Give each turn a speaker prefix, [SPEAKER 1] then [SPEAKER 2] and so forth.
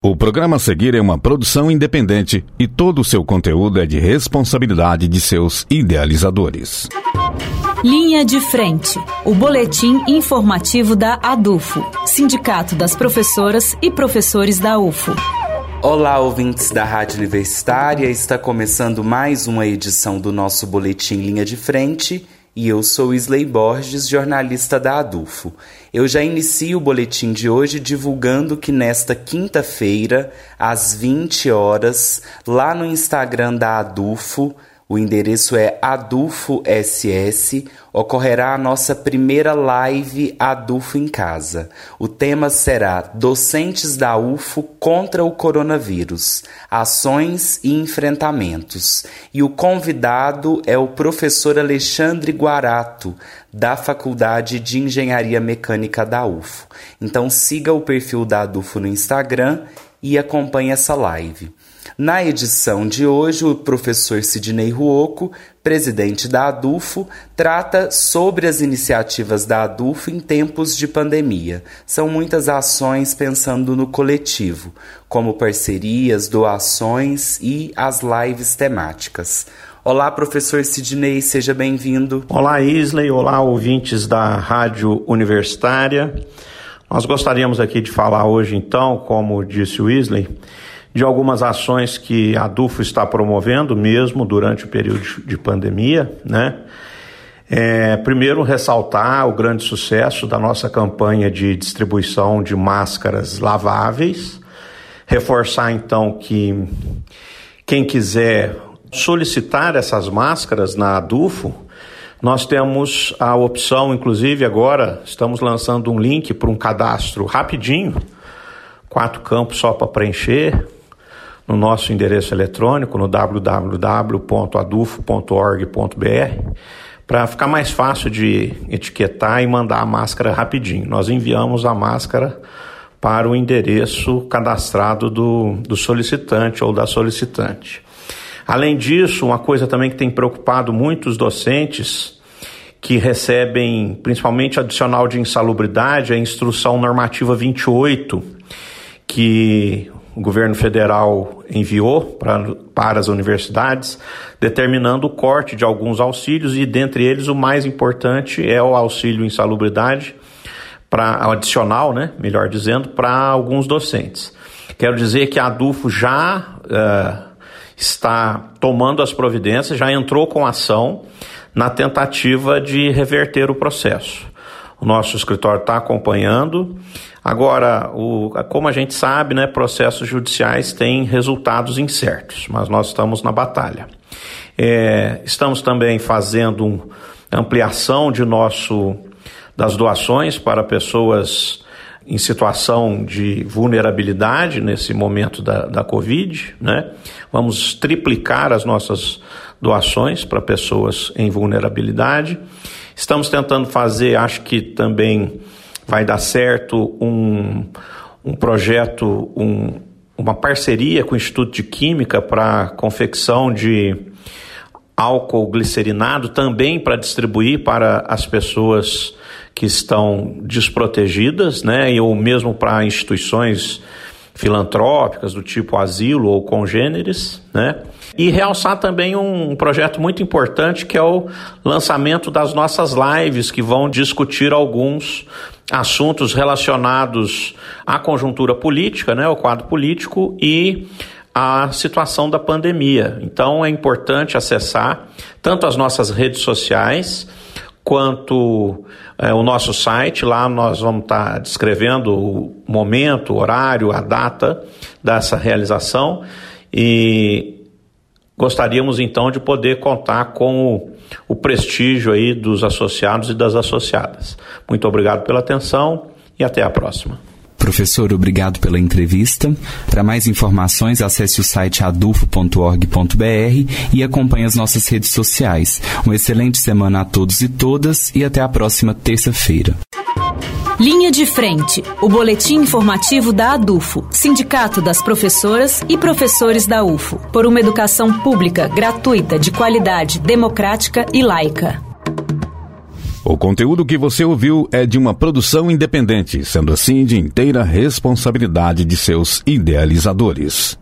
[SPEAKER 1] O programa a seguir é uma produção independente e todo o seu conteúdo é de responsabilidade de seus idealizadores.
[SPEAKER 2] Linha de Frente, o boletim informativo da ADUFO, Sindicato das Professoras e Professores da UFO.
[SPEAKER 3] Olá, ouvintes da Rádio Universitária, está começando mais uma edição do nosso boletim Linha de Frente e eu sou Isley Borges, jornalista da ADUFO. Eu já inicio o boletim de hoje divulgando que nesta quinta-feira, às 20 horas, lá no Instagram da ADUFO, o endereço é Adufo SS. Ocorrerá a nossa primeira live Adufo em Casa. O tema será Docentes da UFO contra o coronavírus: Ações e Enfrentamentos. E o convidado é o professor Alexandre Guarato, da Faculdade de Engenharia Mecânica da UFO. Então siga o perfil da Adufo no Instagram e acompanhe essa live. Na edição de hoje, o professor Sidney Ruoco, presidente da ADUFO, trata sobre as iniciativas da ADUFO em tempos de pandemia. São muitas ações pensando no coletivo, como parcerias, doações e as lives temáticas. Olá, professor Sidney, seja bem-vindo.
[SPEAKER 4] Olá, Isley, olá, ouvintes da Rádio Universitária. Nós gostaríamos aqui de falar hoje, então, como disse o Isley, de algumas ações que a DUFO está promovendo mesmo durante o período de pandemia, né? É, primeiro, ressaltar o grande sucesso da nossa campanha de distribuição de máscaras laváveis, reforçar então que quem quiser solicitar essas máscaras na ADUFO, nós temos a opção, inclusive agora estamos lançando um link para um cadastro rapidinho, quatro campos só para preencher, no nosso endereço eletrônico no www.adufo.org.br para ficar mais fácil de etiquetar e mandar a máscara rapidinho. Nós enviamos a máscara para o endereço cadastrado do, do solicitante ou da solicitante. Além disso, uma coisa também que tem preocupado muitos docentes que recebem principalmente adicional de insalubridade é a instrução normativa 28, que o governo federal enviou pra, para as universidades, determinando o corte de alguns auxílios e, dentre eles, o mais importante é o auxílio insalubridade para adicional, né, melhor dizendo, para alguns docentes. Quero dizer que a ADUFO já uh, está tomando as providências, já entrou com ação na tentativa de reverter o processo. O nosso escritório está acompanhando Agora, o, como a gente sabe, né, processos judiciais têm resultados incertos, mas nós estamos na batalha. É, estamos também fazendo ampliação de nosso das doações para pessoas em situação de vulnerabilidade nesse momento da, da Covid, né? Vamos triplicar as nossas doações para pessoas em vulnerabilidade. Estamos tentando fazer, acho que também vai dar certo um, um projeto, um, uma parceria com o Instituto de Química para confecção de álcool glicerinado também para distribuir para as pessoas que estão desprotegidas, né, ou mesmo para instituições filantrópicas do tipo asilo ou congêneres, né? E realçar também um projeto muito importante que é o lançamento das nossas lives que vão discutir alguns assuntos relacionados à conjuntura política, né, o quadro político e a situação da pandemia. Então é importante acessar tanto as nossas redes sociais quanto é, o nosso site. Lá nós vamos estar descrevendo o momento, o horário, a data dessa realização e gostaríamos então de poder contar com o o prestígio aí dos associados e das associadas. Muito obrigado pela atenção e até a próxima.
[SPEAKER 5] Professor, obrigado pela entrevista. Para mais informações, acesse o site adufo.org.br e acompanhe as nossas redes sociais. Uma excelente semana a todos e todas e até a próxima terça-feira.
[SPEAKER 2] Linha de Frente, o boletim informativo da ADUFO, Sindicato das Professoras e Professores da UFO, por uma educação pública, gratuita, de qualidade, democrática e laica.
[SPEAKER 1] O conteúdo que você ouviu é de uma produção independente, sendo assim de inteira responsabilidade de seus idealizadores.